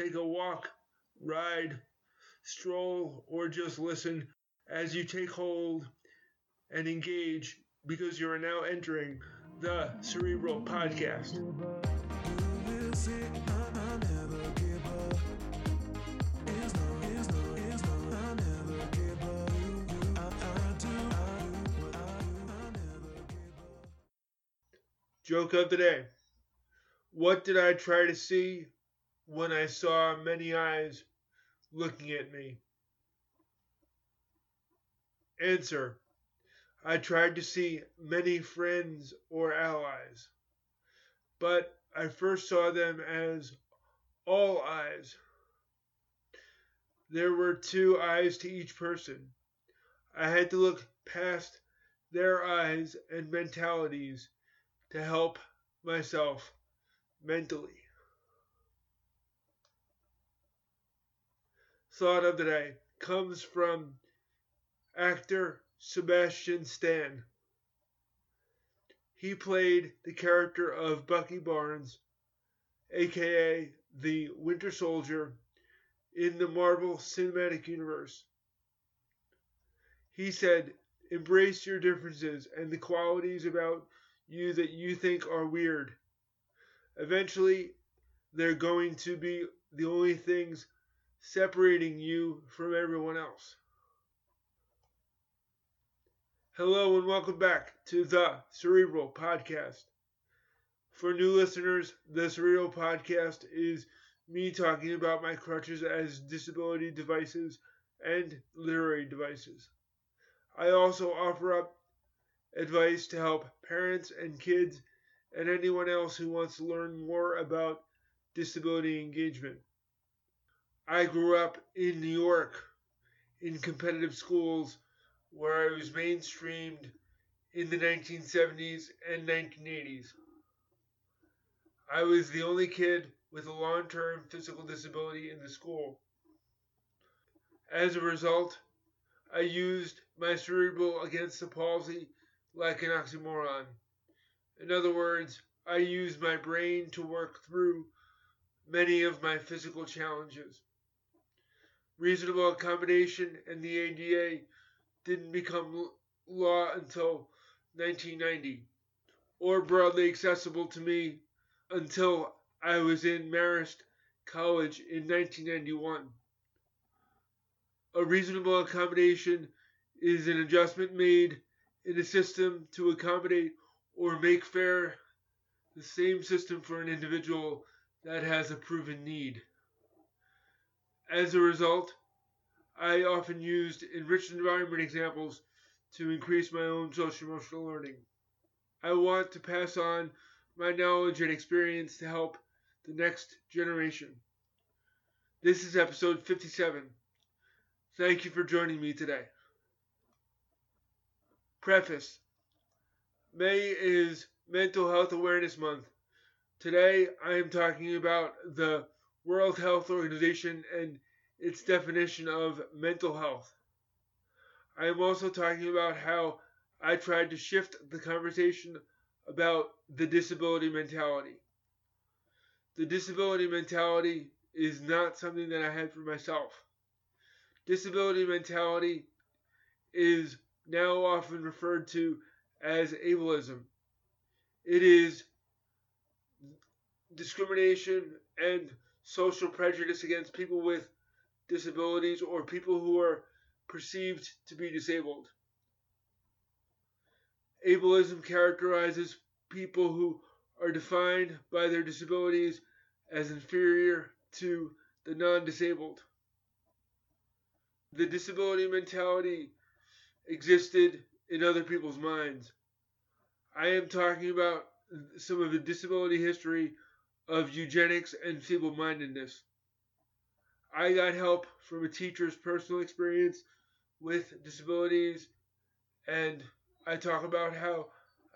take a walk, ride, stroll, or just listen as you take hold and engage because you are now entering the Cerebral Podcast. Joke of the day. What did I try to see when I saw many eyes looking at me? Answer. I tried to see many friends or allies, but I first saw them as all eyes. There were two eyes to each person. I had to look past their eyes and mentalities to help myself mentally. Thought of the day comes from actor Sebastian Stan. He played the character of Bucky Barnes, aka the Winter Soldier, in the Marvel Cinematic Universe. He said, Embrace your differences and the qualities about you that you think are weird. Eventually, they're going to be the only things separating you from everyone else. Hello and welcome back to the Cerebral Podcast. For new listeners, the Cerebral Podcast is me talking about my crutches as disability devices and literary devices. I also offer up advice to help parents and kids and anyone else who wants to learn more about disability engagement. I grew up in New York in competitive schools where I was mainstreamed in the 1970s and 1980s. I was the only kid with a long term physical disability in the school. As a result, I used my cerebral against the palsy like an oxymoron. In other words, I used my brain to work through many of my physical challenges. Reasonable accommodation and the ADA didn't become law until 1990, or broadly accessible to me until I was in Marist College in 1991. A reasonable accommodation is an adjustment made in a system to accommodate or make fair the same system for an individual that has a proven need. As a result, I often used enriched environment examples to increase my own social emotional learning. I want to pass on my knowledge and experience to help the next generation. This is episode 57. Thank you for joining me today. Preface May is Mental Health Awareness Month. Today I am talking about the World Health Organization and its definition of mental health. I am also talking about how I tried to shift the conversation about the disability mentality. The disability mentality is not something that I had for myself. Disability mentality is now often referred to as ableism. It is discrimination and social prejudice against people with disabilities or people who are perceived to be disabled. Ableism characterizes people who are defined by their disabilities as inferior to the non disabled. The disability mentality existed in other people's minds. I am talking about some of the disability history of eugenics and feeble mindedness. I got help from a teacher's personal experience with disabilities, and I talk about how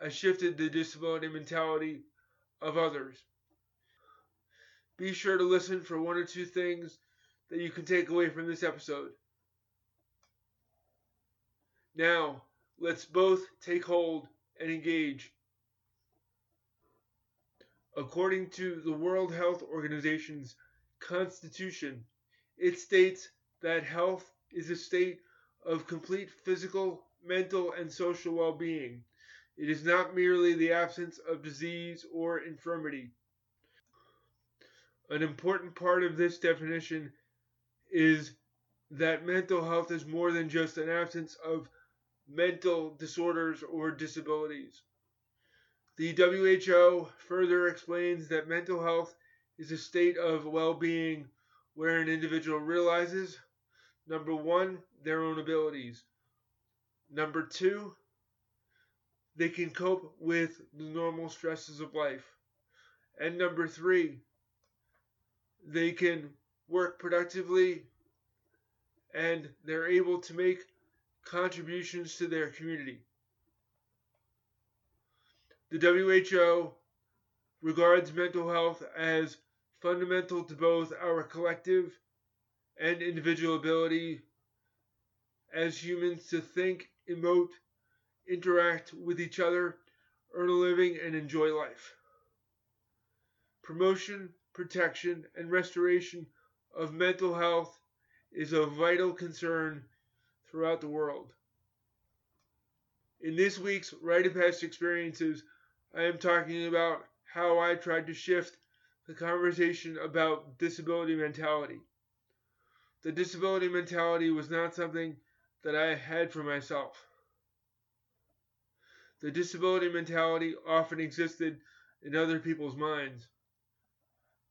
I shifted the disability mentality of others. Be sure to listen for one or two things that you can take away from this episode. Now, let's both take hold and engage. According to the World Health Organization's Constitution. It states that health is a state of complete physical, mental, and social well being. It is not merely the absence of disease or infirmity. An important part of this definition is that mental health is more than just an absence of mental disorders or disabilities. The WHO further explains that mental health is a state of well being where an individual realizes number one, their own abilities, number two, they can cope with the normal stresses of life, and number three, they can work productively and they're able to make contributions to their community. The WHO regards mental health as fundamental to both our collective and individual ability as humans to think, emote, interact with each other, earn a living, and enjoy life. Promotion, protection, and restoration of mental health is a vital concern throughout the world. In this week's Rite of Passage Experiences, I am talking about how I tried to shift the conversation about disability mentality. The disability mentality was not something that I had for myself. The disability mentality often existed in other people's minds.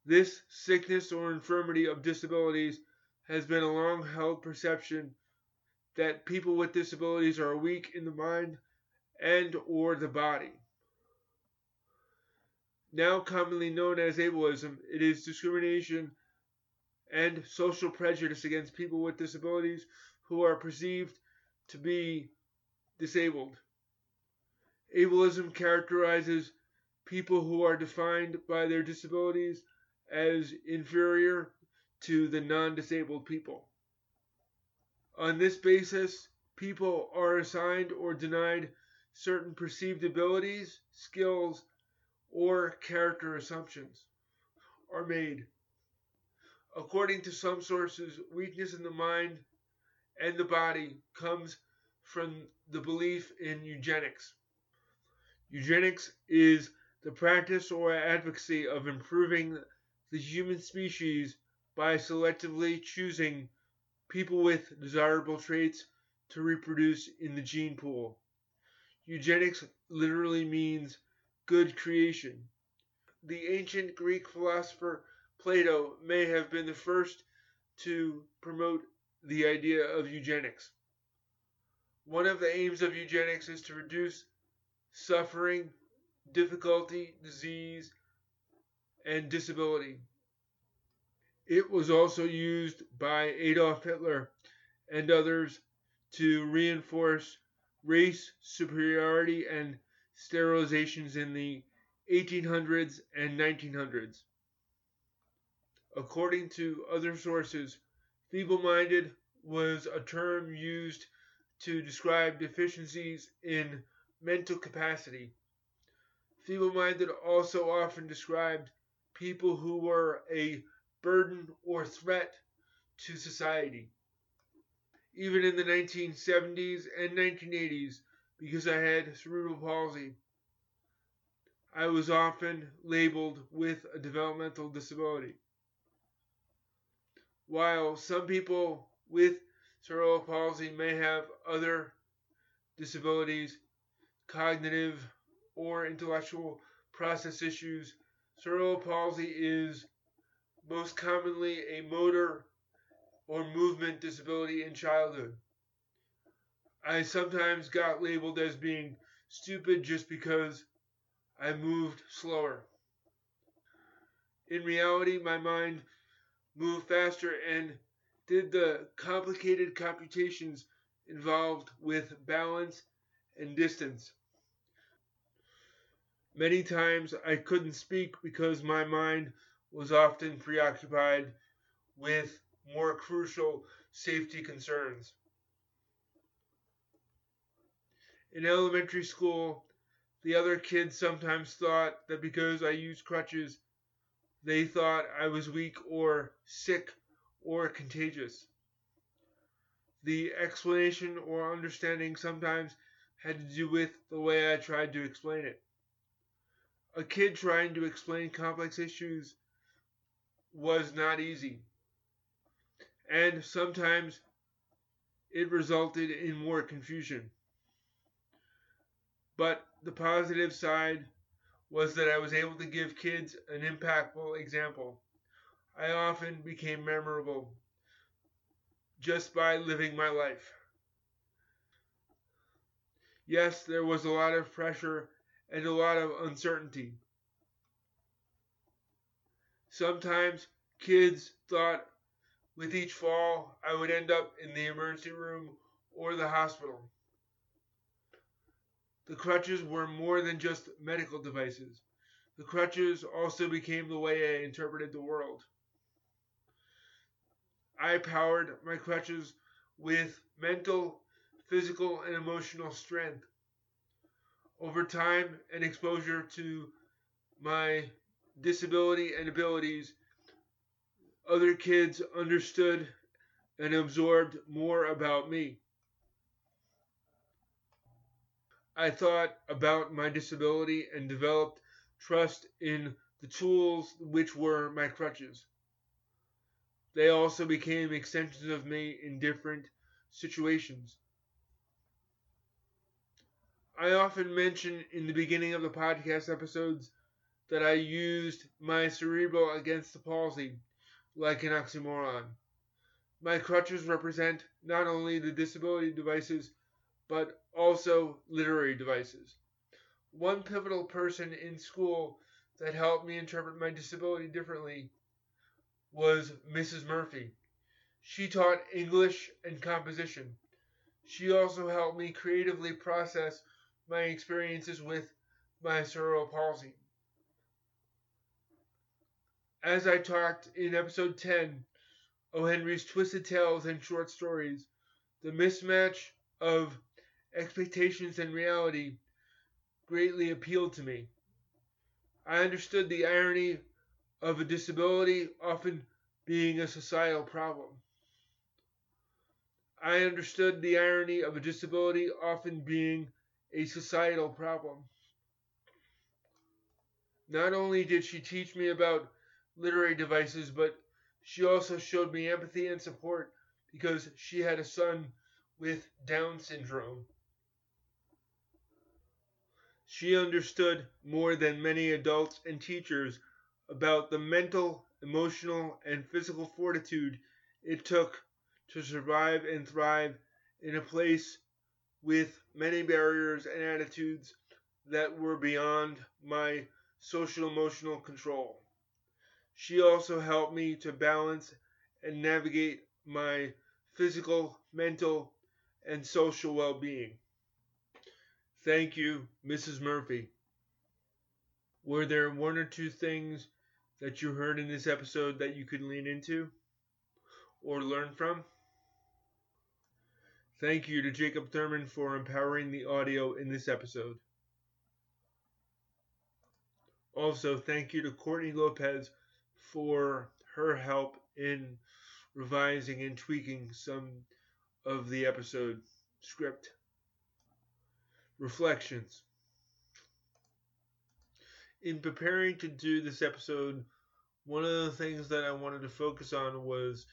This sickness or infirmity of disabilities has been a long held perception that people with disabilities are weak in the mind and or the body. Now commonly known as ableism, it is discrimination and social prejudice against people with disabilities who are perceived to be disabled. Ableism characterizes people who are defined by their disabilities as inferior to the non disabled people. On this basis, people are assigned or denied certain perceived abilities, skills, or character assumptions are made. According to some sources, weakness in the mind and the body comes from the belief in eugenics. Eugenics is the practice or advocacy of improving the human species by selectively choosing people with desirable traits to reproduce in the gene pool. Eugenics literally means good creation. The ancient Greek philosopher Plato may have been the first to promote the idea of eugenics. One of the aims of eugenics is to reduce suffering, difficulty, disease, and disability. It was also used by Adolf Hitler and others to reinforce race superiority and sterilizations in the 1800s and 1900s. According to other sources, feeble minded was a term used to describe deficiencies in mental capacity. Feeble minded also often described people who were a burden, or threat to society. Even in the 1970s and 1980s, because I had cerebral palsy, I was often labeled with a developmental disability. While some people with cerebral palsy may have other disabilities, cognitive or intellectual process issues, cerebral palsy is most commonly a motor or movement disability in childhood. I sometimes got labeled as being stupid just because I moved slower. In reality, my mind moved faster and did the complicated computations involved with balance and distance. Many times I couldn't speak because my mind was often preoccupied with more crucial safety concerns. In elementary school, the other kids sometimes thought that because I used crutches, They thought I was weak or sick or contagious. The explanation or understanding sometimes had to do with the way I tried to explain it. A kid trying to explain complex issues was not easy. And sometimes it resulted in more confusion. But the positive side was that I was able to give kids an impactful example. I often became memorable just by living my life. Yes, there was a lot of pressure and a lot of uncertainty. Sometimes kids thought with each fall I would end up in the emergency room or the hospital. The crutches were more than just medical devices. The crutches also became the way I interpreted the world. I powered my crutches with mental, physical, and emotional strength. Over time and exposure to my disability and abilities, other kids understood and absorbed more about me. I thought about my disability and developed trust in the tools which were my crutches. They also became extensions of me in different situations. I often mention in the beginning of the podcast episodes that I used my cerebral against the palsy like an oxymoron. My crutches represent not only the disability devices but also literary devices. One pivotal person in school that helped me interpret my disability differently was Mrs. Murphy. She taught English and composition. She also helped me creatively process my experiences with my cerebral palsy. As I talked in episode 10, O. Henry's Twisted Tales and Short Stories, the mismatch of expectations and reality greatly appealed to me. I understood the irony of a disability often being a societal problem. I understood the irony of a disability often being a societal problem. Not only did she teach me about literary devices, but she also showed me empathy and support because she had a son with Down syndrome. She understood more than many adults and teachers about the mental, emotional, and physical fortitude it took to survive and thrive in a place with many barriers and attitudes that were beyond my social emotional control. She also helped me to balance and navigate my physical, mental, and social well being. Thank you, Mrs. Murphy. Were there one or two things that you heard in this episode that you could lean into or learn from? Thank you to Jacob Thurman for empowering the audio in this episode. Also, thank you to Courtney Lopez for her help in revising and tweaking some of the episode script. Reflections. In preparing to do this episode, one of the things that I wanted to focus on was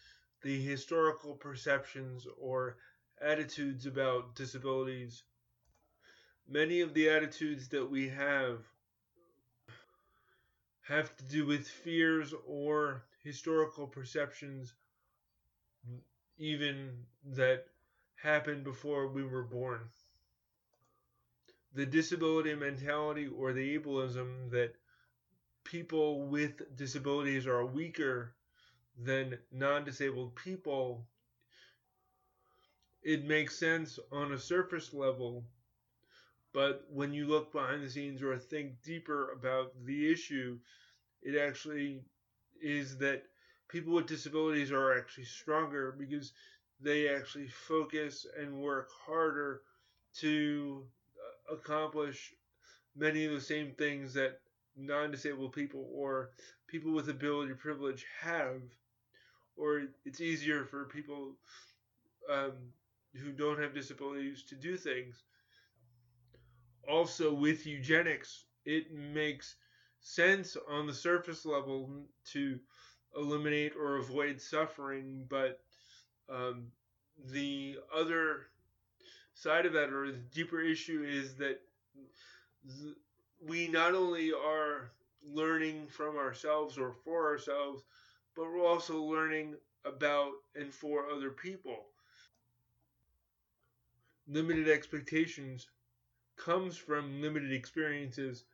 the historical perceptions or attitudes about disabilities. Many of the attitudes that we have have to do with fears or historical perceptions, even that happened before we were born the disability mentality or the ableism that people with disabilities are weaker than non disabled people, it makes sense on a surface level. But when you look behind the scenes or think deeper about the issue, it actually is that people with disabilities are actually stronger because they actually focus and work harder to accomplish many of the same things that non disabled people or people with ability privilege have, or it's easier for people um, who don't have disabilities to do things. Also, with eugenics, it makes sense on the surface level to eliminate or avoid suffering, but um, the other side of that, or the deeper issue, is that we not only are learning from ourselves or for ourselves, but we're also learning about and for other people. Limited expectations comes from limited experiences,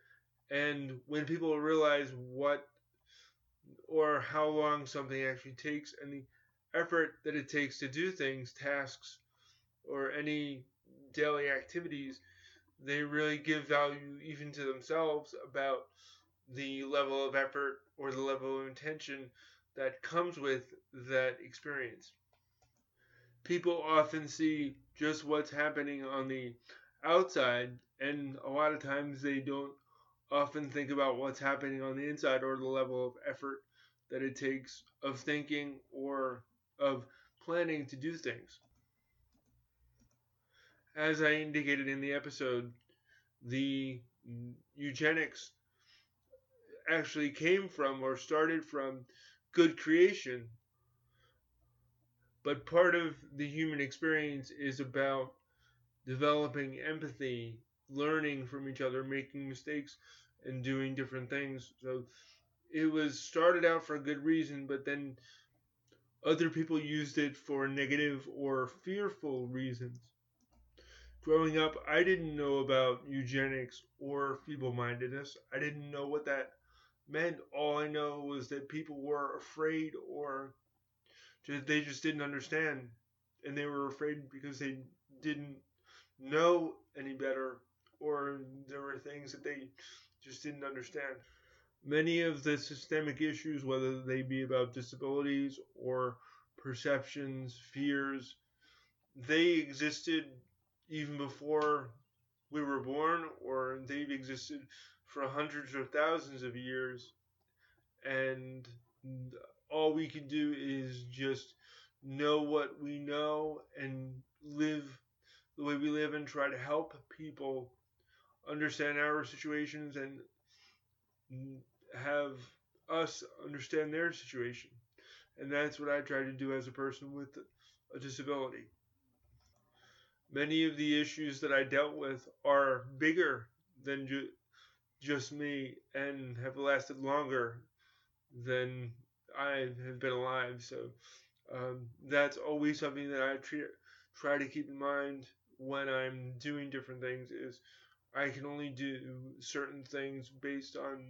and when people realize what or how long something actually takes and the effort that it takes to do things, tasks, or any daily activities, they really give value even to themselves about the level of effort or the level of intention that comes with that experience. People often see just what's happening on the outside, and a lot of times they don't often think about what's happening on the inside or the level of effort that it takes of thinking or of planning to do things. As I indicated in the episode, the eugenics actually came from or started from good creation. But part of the human experience is about developing empathy, learning from each other, making mistakes, and doing different things. So it was started out for a good reason, but then other people used it for negative or fearful reasons. Growing up, I didn't know about eugenics or feeble mindedness. I didn't know what that meant. All I know was that people were afraid or just, they just didn't understand. And they were afraid because they didn't know any better or there were things that they just didn't understand. Many of the systemic issues, whether they be about disabilities or perceptions, fears, they existed even before we were born, or they've existed for hundreds or thousands of years. And all we can do is just know what we know and live the way we live and try to help people understand our situations and have us understand their situation. And that's what I try to do as a person with a disability. Many of the issues that I dealt with are bigger than ju- just me and have lasted longer than I have been alive. So um, that's always something that I try, try to keep in mind when I'm doing different things is I can only do certain things based on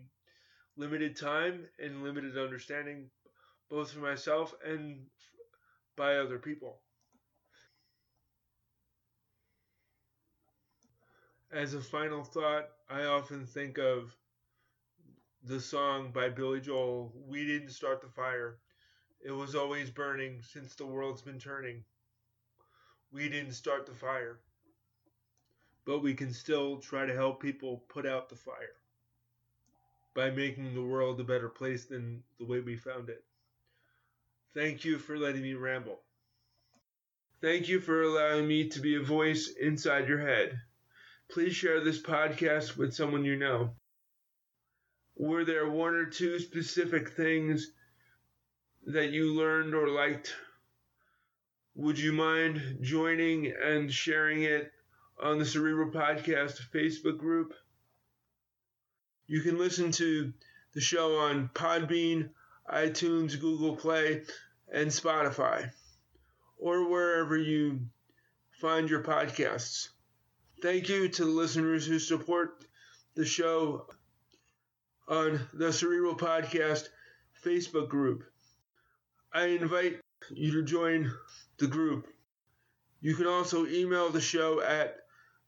limited time and limited understanding, both for myself and by other people. As a final thought, I often think of the song by Billy Joel, We Didn't Start the Fire. It was always burning since the world's been turning. We didn't start the fire. But we can still try to help people put out the fire by making the world a better place than the way we found it. Thank you for letting me ramble. Thank you for allowing me to be a voice inside your head. Please share this podcast with someone you know. Were there one or two specific things that you learned or liked? Would you mind joining and sharing it on the Cerebral Podcast Facebook group? You can listen to the show on Podbean, iTunes, Google Play, and Spotify, or wherever you find your podcasts. Thank you to the listeners who support the show on the Cerebral Podcast Facebook group. I invite you to join the group. You can also email the show at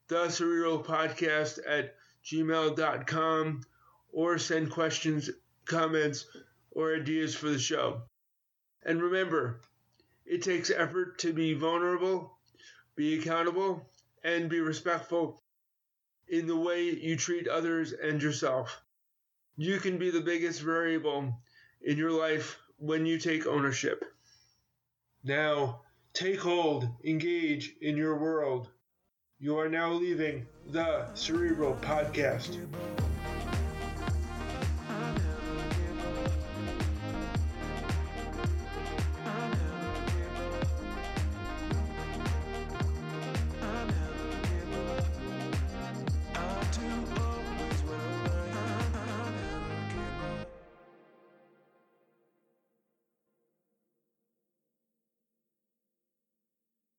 the Cerebral Podcast at gmail.com or send questions, comments, or ideas for the show. And remember, it takes effort to be vulnerable, be accountable, and be respectful in the way you treat others and yourself. You can be the biggest variable in your life when you take ownership. Now, take hold, engage in your world. You are now leaving the Cerebral Podcast.